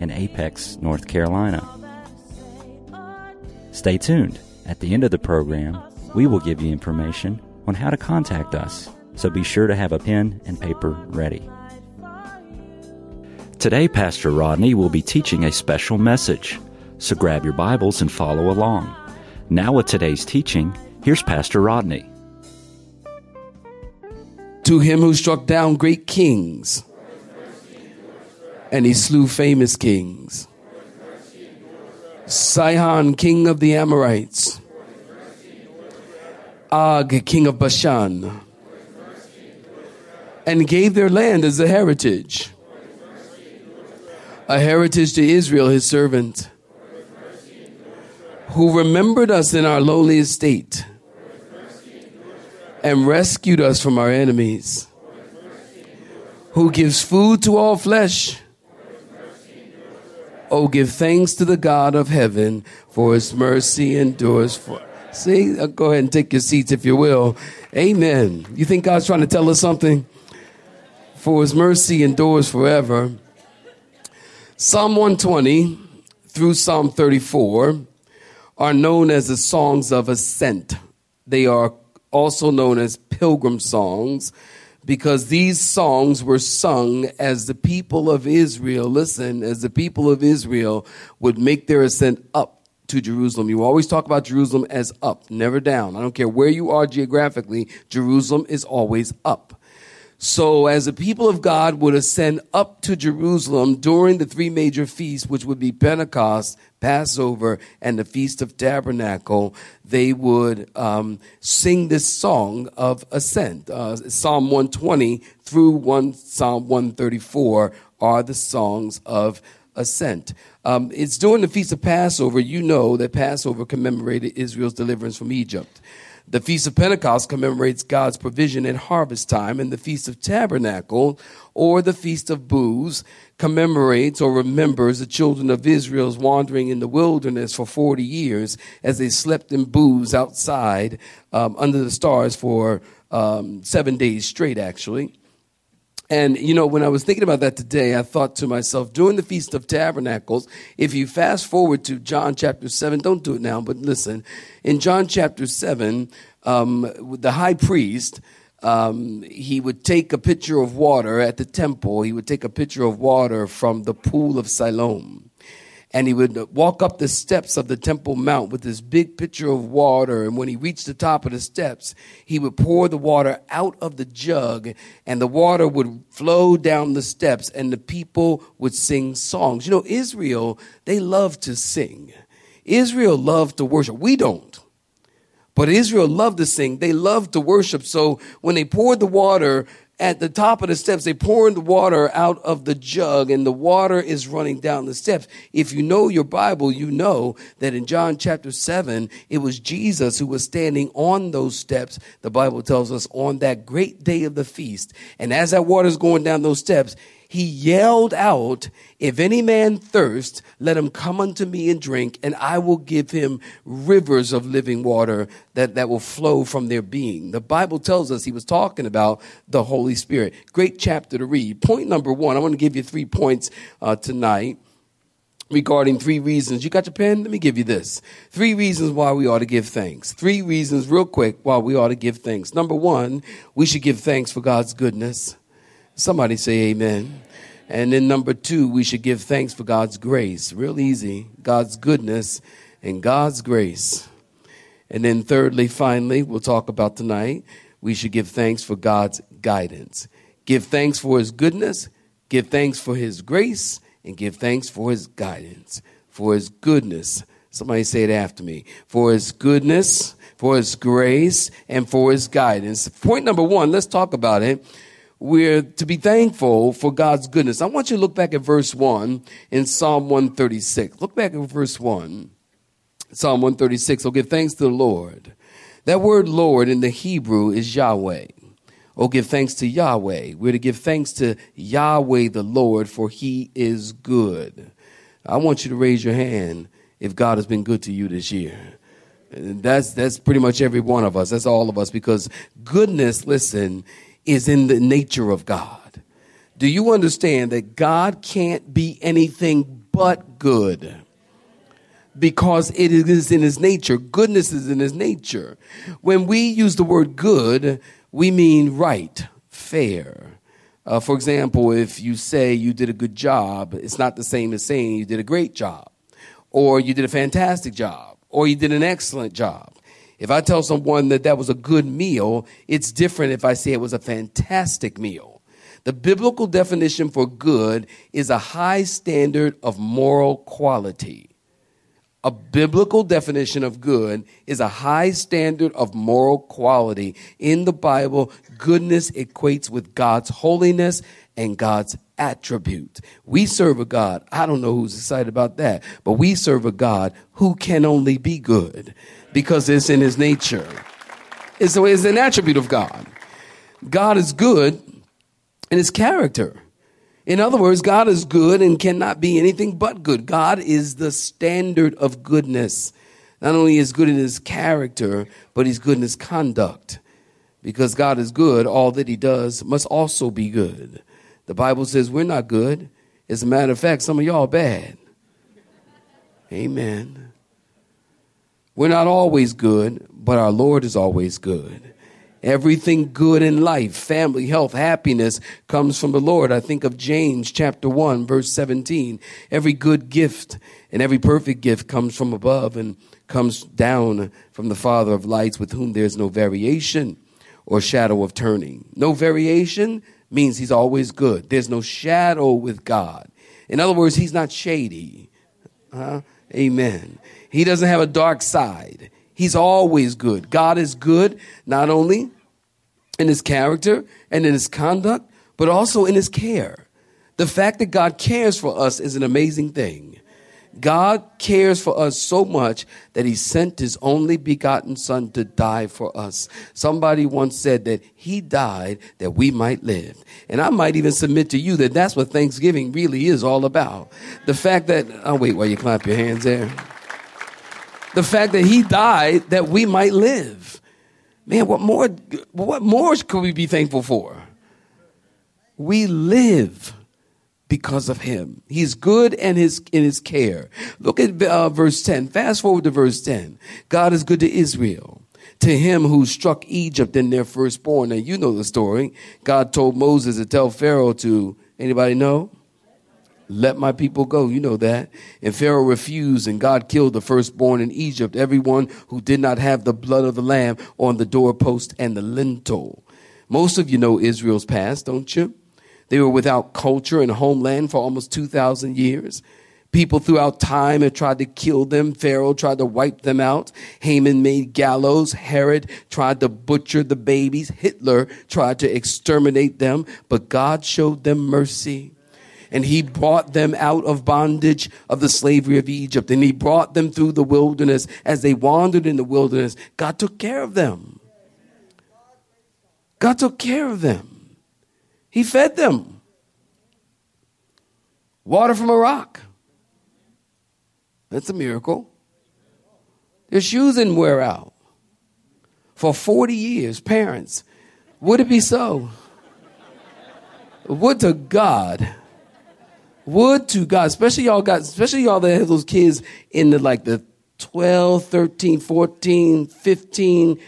in Apex, North Carolina. Stay tuned. At the end of the program, we will give you information on how to contact us, so be sure to have a pen and paper ready. Today, Pastor Rodney will be teaching a special message, so grab your Bibles and follow along. Now, with today's teaching, here's Pastor Rodney. To him who struck down great kings and he slew famous kings. Sihon, king of the Amorites, Og, king of Bashan, and gave their land as a heritage, a heritage to Israel, his servant, who remembered us in our lowly estate. And rescued us from our enemies, who gives food to all flesh Oh, give thanks to the God of heaven, for his mercy endures for. See, uh, go ahead and take your seats if you will. Amen. You think God's trying to tell us something? For his mercy endures forever. Psalm 120 through Psalm 34 are known as the songs of ascent. They are also known as pilgrim songs because these songs were sung as the people of Israel, listen, as the people of Israel would make their ascent up to Jerusalem. You always talk about Jerusalem as up, never down. I don't care where you are geographically, Jerusalem is always up. So, as the people of God would ascend up to Jerusalem during the three major feasts, which would be Pentecost, Passover, and the Feast of Tabernacle, they would um, sing this song of ascent. Uh, Psalm 120 through one, Psalm 134 are the songs of ascent. Um, it's during the Feast of Passover, you know that Passover commemorated Israel's deliverance from Egypt. The Feast of Pentecost commemorates God's provision at harvest time, and the Feast of Tabernacle, or the Feast of Booths, commemorates or remembers the children of Israel's wandering in the wilderness for 40 years as they slept in booths outside um, under the stars for um, seven days straight, actually. And, you know, when I was thinking about that today, I thought to myself, during the Feast of Tabernacles, if you fast forward to John chapter 7, don't do it now, but listen. In John chapter 7, um, the high priest, um, he would take a pitcher of water at the temple. He would take a pitcher of water from the pool of Siloam and he would walk up the steps of the Temple Mount with this big pitcher of water. And when he reached the top of the steps, he would pour the water out of the jug, and the water would flow down the steps, and the people would sing songs. You know, Israel, they love to sing. Israel loved to worship. We don't. But Israel loved to sing. They loved to worship. So when they poured the water at the top of the steps, they pouring the water out of the jug and the water is running down the steps. If you know your Bible, you know that in John chapter 7, it was Jesus who was standing on those steps. The Bible tells us on that great day of the feast. And as that water is going down those steps, he yelled out, If any man thirst, let him come unto me and drink, and I will give him rivers of living water that, that will flow from their being. The Bible tells us he was talking about the Holy Spirit. Great chapter to read. Point number one, I want to give you three points uh, tonight regarding three reasons. You got your pen? Let me give you this. Three reasons why we ought to give thanks. Three reasons, real quick, why we ought to give thanks. Number one, we should give thanks for God's goodness. Somebody say amen. And then number two, we should give thanks for God's grace. Real easy. God's goodness and God's grace. And then thirdly, finally, we'll talk about tonight, we should give thanks for God's guidance. Give thanks for his goodness, give thanks for his grace, and give thanks for his guidance, for his goodness. Somebody say it after me. For his goodness, for his grace, and for his guidance. Point number one, let's talk about it we're to be thankful for God's goodness. I want you to look back at verse 1 in Psalm 136. Look back at verse 1. Psalm 136. Oh, give thanks to the Lord. That word Lord in the Hebrew is Yahweh. Oh, give thanks to Yahweh. We're to give thanks to Yahweh the Lord, for he is good. I want you to raise your hand if God has been good to you this year. That's, that's pretty much every one of us. That's all of us because goodness, listen, is in the nature of God. Do you understand that God can't be anything but good? Because it is in his nature. Goodness is in his nature. When we use the word good, we mean right, fair. Uh, for example, if you say you did a good job, it's not the same as saying you did a great job, or you did a fantastic job, or you did an excellent job. If I tell someone that that was a good meal, it's different if I say it was a fantastic meal. The biblical definition for good is a high standard of moral quality. A biblical definition of good is a high standard of moral quality. In the Bible, goodness equates with God's holiness and God's attribute. We serve a God. I don't know who's excited about that, but we serve a God who can only be good because it's in his nature. It's, it's an attribute of God. God is good in his character. In other words, God is good and cannot be anything but good. God is the standard of goodness. Not only is good in his character, but he's good in his conduct. Because God is good, all that he does must also be good. The Bible says we're not good. As a matter of fact, some of y'all bad. Amen. We're not always good, but our Lord is always good. Everything good in life, family, health, happiness comes from the Lord. I think of James chapter 1 verse 17. Every good gift and every perfect gift comes from above and comes down from the Father of lights with whom there's no variation or shadow of turning. No variation means he's always good. There's no shadow with God. In other words, he's not shady. Amen. He doesn't have a dark side. He's always good. God is good not only in his character and in his conduct, but also in his care. The fact that God cares for us is an amazing thing. God cares for us so much that he sent his only begotten son to die for us. Somebody once said that he died that we might live. And I might even submit to you that that's what Thanksgiving really is all about. The fact that, I'll wait while you clap your hands there the fact that he died that we might live. Man, what more, what more could we be thankful for? We live because of him. He's good and his in his care. Look at uh, verse 10. Fast forward to verse 10. God is good to Israel. To him who struck Egypt in their firstborn. And you know the story. God told Moses to tell Pharaoh to, anybody know? Let my people go. You know that. And Pharaoh refused, and God killed the firstborn in Egypt, everyone who did not have the blood of the lamb on the doorpost and the lintel. Most of you know Israel's past, don't you? They were without culture and homeland for almost 2,000 years. People throughout time have tried to kill them. Pharaoh tried to wipe them out. Haman made gallows. Herod tried to butcher the babies. Hitler tried to exterminate them. But God showed them mercy and he brought them out of bondage of the slavery of Egypt. And he brought them through the wilderness. As they wandered in the wilderness, God took care of them. God took care of them. He fed them. Water from a rock. That's a miracle. Their shoes didn't wear out. For 40 years, parents, would it be so? Would to God would to God, especially y'all got, especially y'all that have those kids in the like the 12, 13, 14, 15,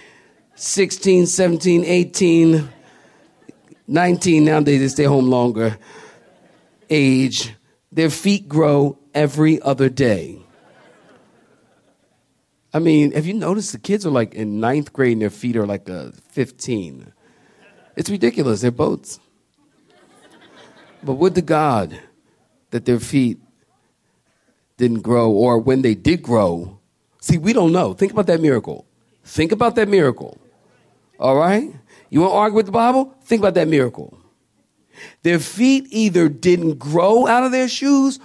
16, 17, 18, 19, nowadays they stay home longer, age. Their feet grow every other day. I mean, have you noticed the kids are like in ninth grade and their feet are like a 15? It's ridiculous. They're boats. But would to God that their feet didn't grow, or when they did grow. See, we don't know. Think about that miracle. Think about that miracle. All right? You want to argue with the Bible? Think about that miracle. Their feet either didn't grow out of their shoes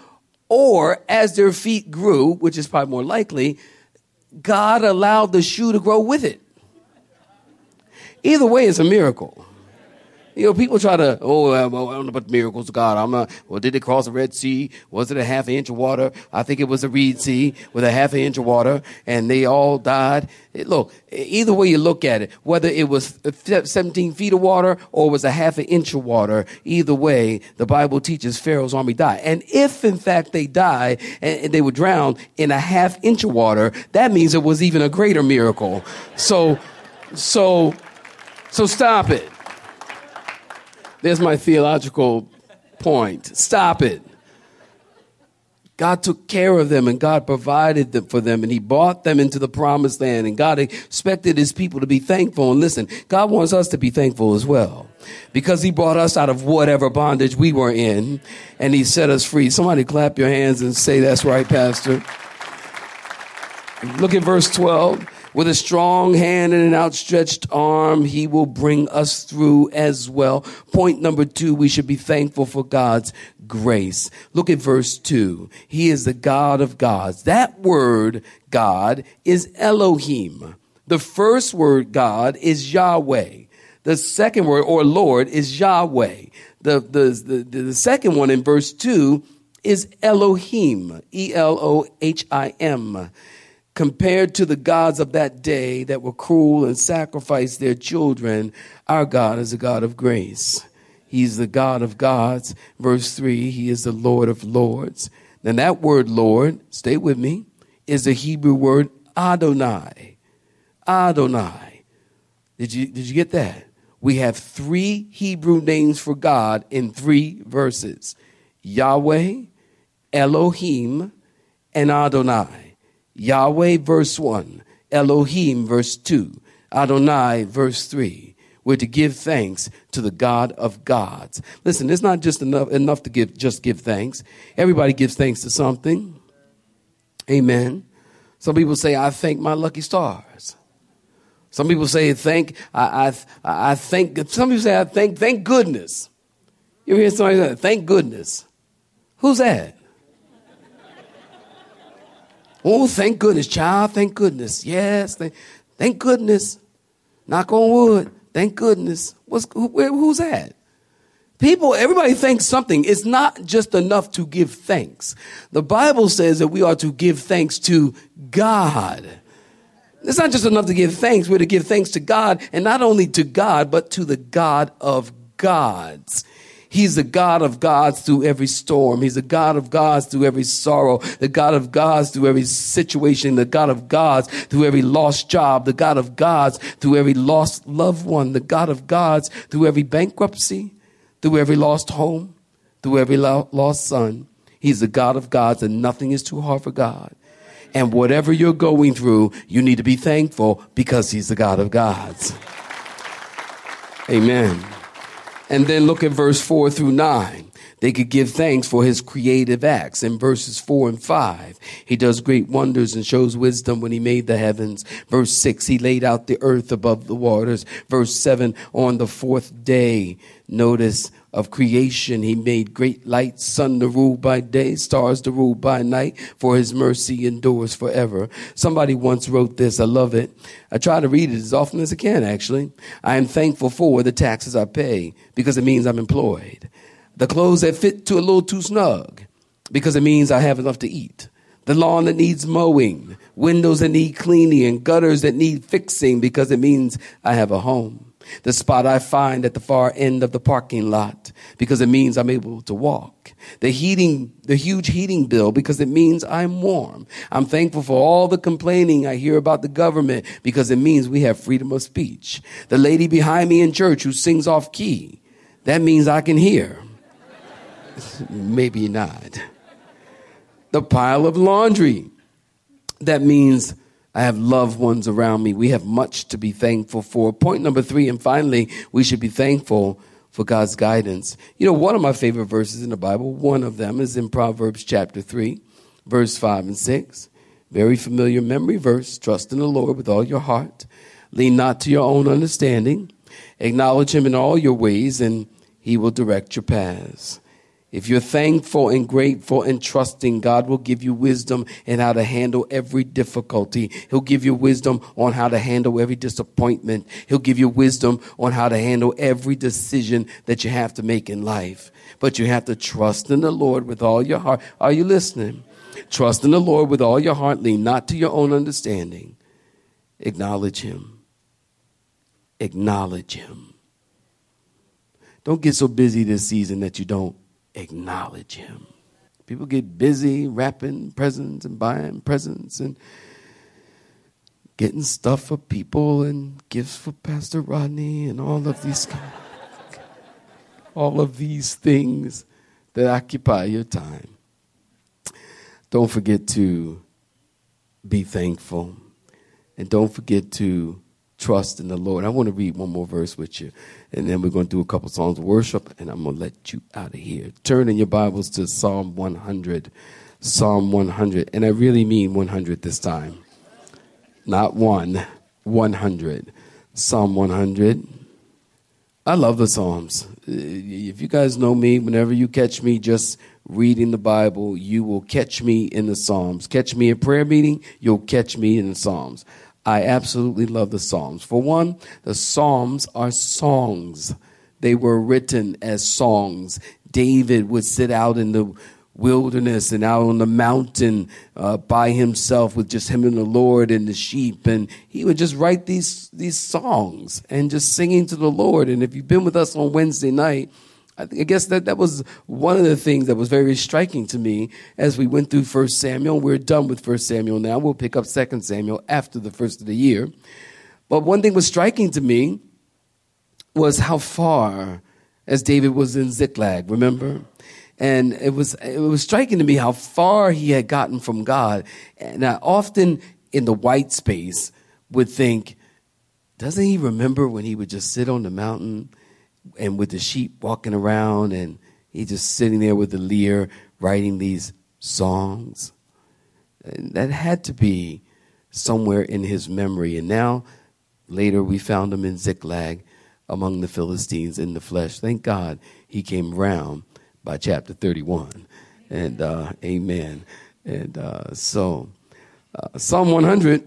or as their feet grew, which is probably more likely, God allowed the shoe to grow with it. Either way, it's a miracle. You know, people try to, oh, I don't know about the miracles of God. I'm not, well, did they cross the Red Sea? Was it a half inch of water? I think it was a Reed Sea with a half inch of water and they all died. It, look, either way you look at it, whether it was 17 feet of water or was a half an inch of water, either way, the Bible teaches Pharaoh's army died. And if in fact they died and they were drowned in a half inch of water, that means it was even a greater miracle. So, so, so stop it. There's my theological point. Stop it. God took care of them and God provided them for them and He brought them into the promised land and God expected His people to be thankful. And listen, God wants us to be thankful as well because He brought us out of whatever bondage we were in and He set us free. Somebody clap your hands and say, That's right, Pastor. Look at verse 12. With a strong hand and an outstretched arm, he will bring us through as well. Point number two, we should be thankful for God's grace. Look at verse two. He is the God of gods. That word, God, is Elohim. The first word, God, is Yahweh. The second word, or Lord, is Yahweh. The, the, the, the second one in verse 2 is Elohim, E L O H I M compared to the gods of that day that were cruel and sacrificed their children, our God is a God of grace. He's the God of gods. Verse 3, He is the Lord of lords. Now, that word Lord, stay with me, is the Hebrew word Adonai. Adonai. Did you, did you get that? We have three Hebrew names for God in three verses Yahweh, Elohim, and Adonai. Yahweh, verse 1, Elohim, verse 2, Adonai, verse 3. We're to give thanks to the God of gods. Listen, it's not just enough, enough to give, just give thanks. Everybody gives thanks to something. Amen. Some people say, I thank my lucky stars. Some people say, thank, I, I, I thank, some people say, I thank, thank goodness. You hear somebody say, thank goodness. Who's that? Oh, thank goodness, child. Thank goodness. Yes, thank, thank goodness. Knock on wood. Thank goodness. What's who, where, who's that? People, everybody thinks something. It's not just enough to give thanks. The Bible says that we are to give thanks to God. It's not just enough to give thanks. We're to give thanks to God, and not only to God, but to the God of gods. He's the God of gods through every storm. He's the God of gods through every sorrow, the God of gods through every situation, the God of gods through every lost job, the God of gods through every lost loved one, the God of gods through every bankruptcy, through every lost home, through every lost son. He's the God of gods, and nothing is too hard for God. And whatever you're going through, you need to be thankful because He's the God of gods. Amen. And then look at verse 4 through 9. They could give thanks for his creative acts. In verses 4 and 5, he does great wonders and shows wisdom when he made the heavens. Verse 6, he laid out the earth above the waters. Verse 7, on the fourth day, notice of creation. He made great light, sun to rule by day, stars to rule by night, for his mercy endures forever. Somebody once wrote this. I love it. I try to read it as often as I can, actually. I am thankful for the taxes I pay because it means I'm employed. The clothes that fit to a little too snug because it means I have enough to eat. The lawn that needs mowing, windows that need cleaning, and gutters that need fixing because it means I have a home the spot I find at the far end of the parking lot because it means I'm able to walk. The heating, the huge heating bill because it means I'm warm. I'm thankful for all the complaining I hear about the government because it means we have freedom of speech. The lady behind me in church who sings off key, that means I can hear. Maybe not. The pile of laundry, that means I have loved ones around me. We have much to be thankful for. Point number three, and finally, we should be thankful for God's guidance. You know, one of my favorite verses in the Bible, one of them is in Proverbs chapter 3, verse 5 and 6. Very familiar memory verse. Trust in the Lord with all your heart. Lean not to your own understanding. Acknowledge him in all your ways, and He will direct your paths. If you're thankful and grateful and trusting, God will give you wisdom in how to handle every difficulty. He'll give you wisdom on how to handle every disappointment. He'll give you wisdom on how to handle every decision that you have to make in life. But you have to trust in the Lord with all your heart. Are you listening? Trust in the Lord with all your heart. Lean not to your own understanding. Acknowledge Him. Acknowledge Him. Don't get so busy this season that you don't acknowledge him. People get busy wrapping presents and buying presents and getting stuff for people and gifts for Pastor Rodney and all of these all of these things that occupy your time. Don't forget to be thankful and don't forget to trust in the Lord. I want to read one more verse with you, and then we're going to do a couple songs of worship, and I'm going to let you out of here. Turn in your Bibles to Psalm 100. Psalm 100. And I really mean 100 this time. Not one, 100. Psalm 100. I love the Psalms. Uh, if you guys know me, whenever you catch me just reading the Bible, you will catch me in the Psalms. Catch me at prayer meeting, you'll catch me in the Psalms. I absolutely love the Psalms. For one, the Psalms are songs. They were written as songs. David would sit out in the wilderness and out on the mountain uh, by himself with just him and the Lord and the sheep, and he would just write these these songs and just singing to the Lord. And if you've been with us on Wednesday night, I, guess that that was one of the things that was very striking to me as we went through First Samuel. We're done with First Samuel now. We'll pick up Second Samuel after the first of the year. But one thing was striking to me was how far, as David was in Ziklag, remember? And it was it was striking to me how far he had gotten from God. And I often in the white space would think, doesn't he remember when he would just sit on the mountain and with the sheep walking around, and he's just sitting there with the lyre writing these songs. And that had to be somewhere in his memory. And now, later, we found him in Ziklag among the Philistines in the flesh. Thank God he came round by chapter 31. And uh, amen. And uh, so, uh, Psalm 100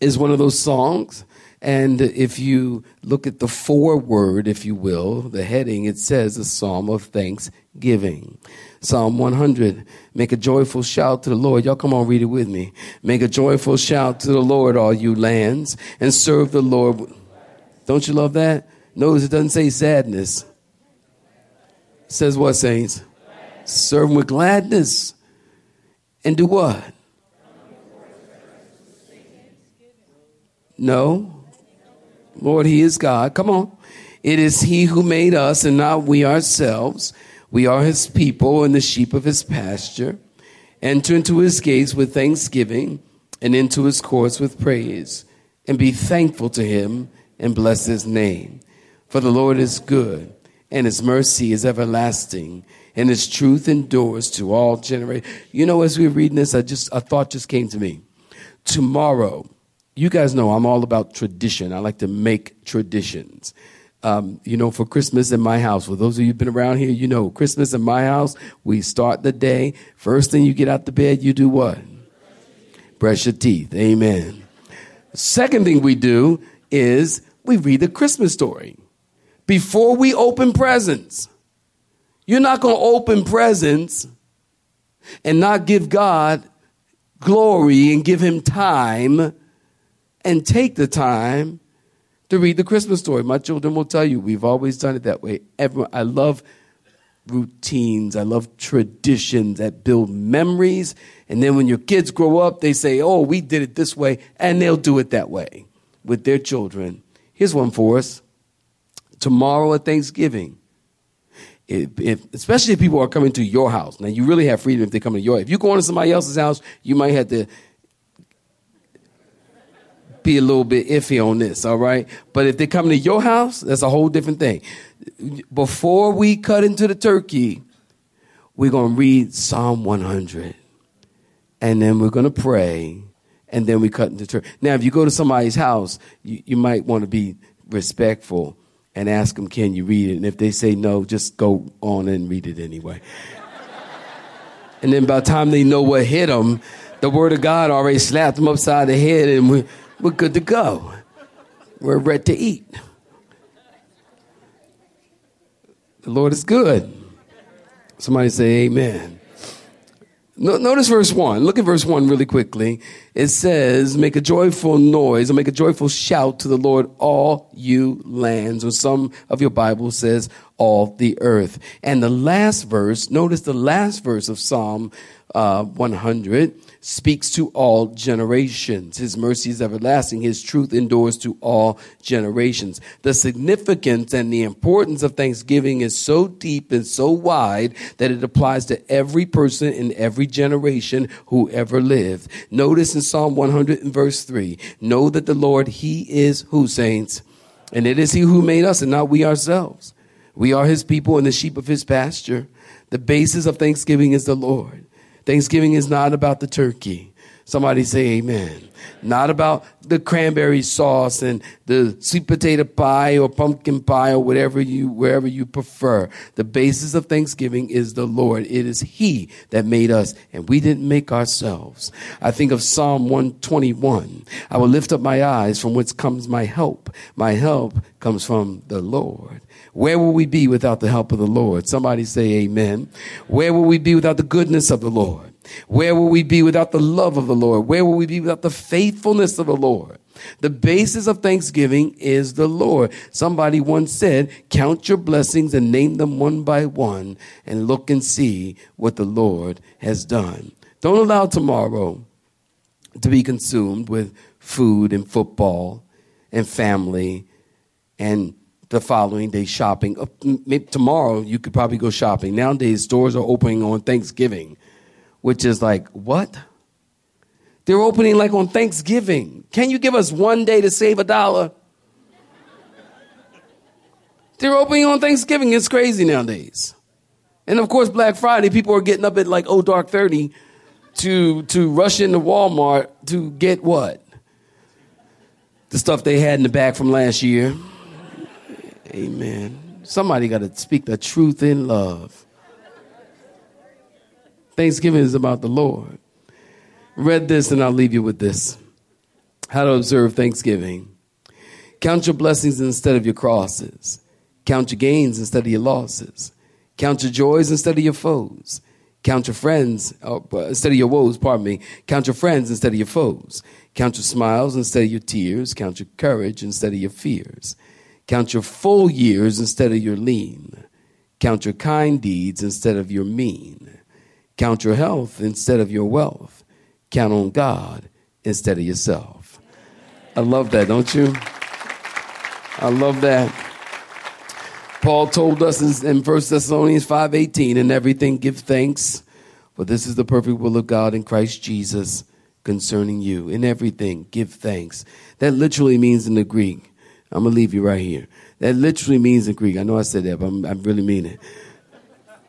is one of those songs and if you look at the foreword, if you will, the heading, it says a psalm of thanksgiving. Psalm 100, make a joyful shout to the Lord. Y'all come on, read it with me. Make a joyful shout to the Lord, all you lands, and serve the Lord. Don't you love that? Notice it doesn't say sadness. It says what, saints? Serve him with gladness. And do what? No. Lord, He is God. Come on. It is He who made us and not we ourselves. We are His people and the sheep of His pasture. Enter into His gates with thanksgiving and into His courts with praise. And be thankful to Him and bless His name. For the Lord is good and His mercy is everlasting and His truth endures to all generations. You know, as we were reading this, I just, a thought just came to me. Tomorrow, you guys know I'm all about tradition. I like to make traditions. Um, you know, for Christmas in my house, for those of you who've been around here, you know, Christmas in my house, we start the day. First thing you get out the bed, you do what? Brush your teeth. Amen. Second thing we do is we read the Christmas story before we open presents. You're not going to open presents and not give God glory and give him time and take the time to read the Christmas story. My children will tell you we've always done it that way. Everyone, I love routines. I love traditions that build memories. And then when your kids grow up, they say, "Oh, we did it this way," and they'll do it that way with their children. Here's one for us: tomorrow at Thanksgiving. If, if, especially if people are coming to your house. Now, you really have freedom if they come to your. If you go into somebody else's house, you might have to be a little bit iffy on this, all right? But if they come to your house, that's a whole different thing. Before we cut into the turkey, we're going to read Psalm 100. And then we're going to pray. And then we cut into turkey. Now, if you go to somebody's house, you, you might want to be respectful and ask them, Can you read it? And if they say no, just go on and read it anyway. and then by the time they know what hit them, the Word of God already slapped them upside the head, and we're, we're good to go. We're ready to eat. The Lord is good. Somebody say, Amen. No, notice verse 1. Look at verse 1 really quickly. It says, Make a joyful noise or make a joyful shout to the Lord, all you lands. Or some of your Bible says, All the earth. And the last verse, notice the last verse of Psalm uh, 100 speaks to all generations. His mercy is everlasting. His truth endures to all generations. The significance and the importance of Thanksgiving is so deep and so wide that it applies to every person in every generation who ever lived. Notice in Psalm 100 and verse 3 Know that the Lord, He is who, saints? And it is He who made us and not we ourselves. We are His people and the sheep of His pasture. The basis of Thanksgiving is the Lord. Thanksgiving is not about the turkey. Somebody say amen. Not about the cranberry sauce and the sweet potato pie or pumpkin pie or whatever you, wherever you prefer. The basis of Thanksgiving is the Lord. It is He that made us and we didn't make ourselves. I think of Psalm 121. I will lift up my eyes from whence comes my help. My help comes from the Lord. Where will we be without the help of the Lord? Somebody say amen. Where will we be without the goodness of the Lord? Where will we be without the love of the Lord? Where will we be without the faithfulness of the Lord? The basis of thanksgiving is the Lord. Somebody once said, Count your blessings and name them one by one and look and see what the Lord has done. Don't allow tomorrow to be consumed with food and football and family and the following day shopping. Tomorrow you could probably go shopping. Nowadays stores are opening on Thanksgiving, which is like what? They're opening like on Thanksgiving. Can you give us one day to save a dollar? They're opening on Thanksgiving. It's crazy nowadays. And of course, Black Friday, people are getting up at like oh dark 30 to to rush into Walmart to get what? The stuff they had in the back from last year. Amen. Somebody got to speak the truth in love. Thanksgiving is about the Lord. Read this and I'll leave you with this. How to observe Thanksgiving. Count your blessings instead of your crosses. Count your gains instead of your losses. Count your joys instead of your foes. Count your friends uh, instead of your woes, pardon me. Count your friends instead of your foes. Count your smiles instead of your tears. Count your courage instead of your fears. Count your full years instead of your lean. Count your kind deeds instead of your mean. Count your health instead of your wealth. Count on God instead of yourself. I love that, don't you? I love that. Paul told us in 1 Thessalonians 5:18, "In everything give thanks, for this is the perfect will of God in Christ Jesus concerning you. In everything give thanks." That literally means in the Greek, I'm going to leave you right here. That literally means in Greek. I know I said that, but I'm, i really mean it.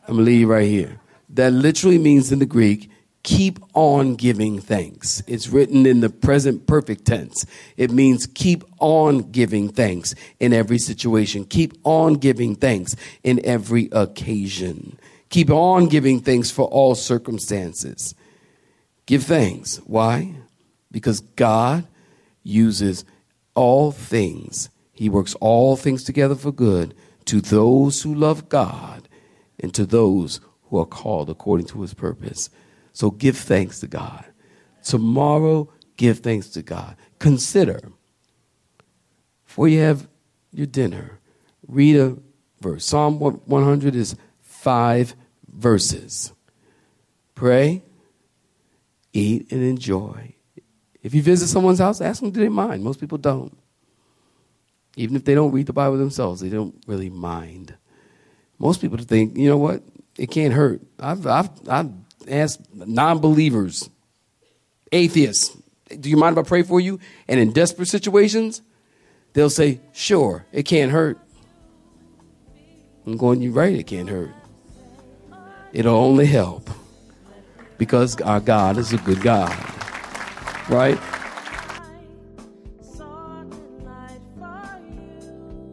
I'm going to leave you right here. That literally means in the Greek, keep on giving thanks. It's written in the present perfect tense. It means keep on giving thanks in every situation. Keep on giving thanks in every occasion. Keep on giving thanks for all circumstances. Give thanks. Why? Because God uses all things. He works all things together for good to those who love God and to those who are called according to his purpose. So give thanks to God. Tomorrow, give thanks to God. Consider, before you have your dinner, read a verse. Psalm 100 is five verses. Pray, eat, and enjoy. If you visit someone's house, ask them, do they mind? Most people don't. Even if they don't read the Bible themselves, they don't really mind. Most people think, you know what? It can't hurt. I've, I've, I've asked non believers, atheists, do you mind if I pray for you? And in desperate situations, they'll say, sure, it can't hurt. I'm going, you're right, it can't hurt. It'll only help because our God is a good God right?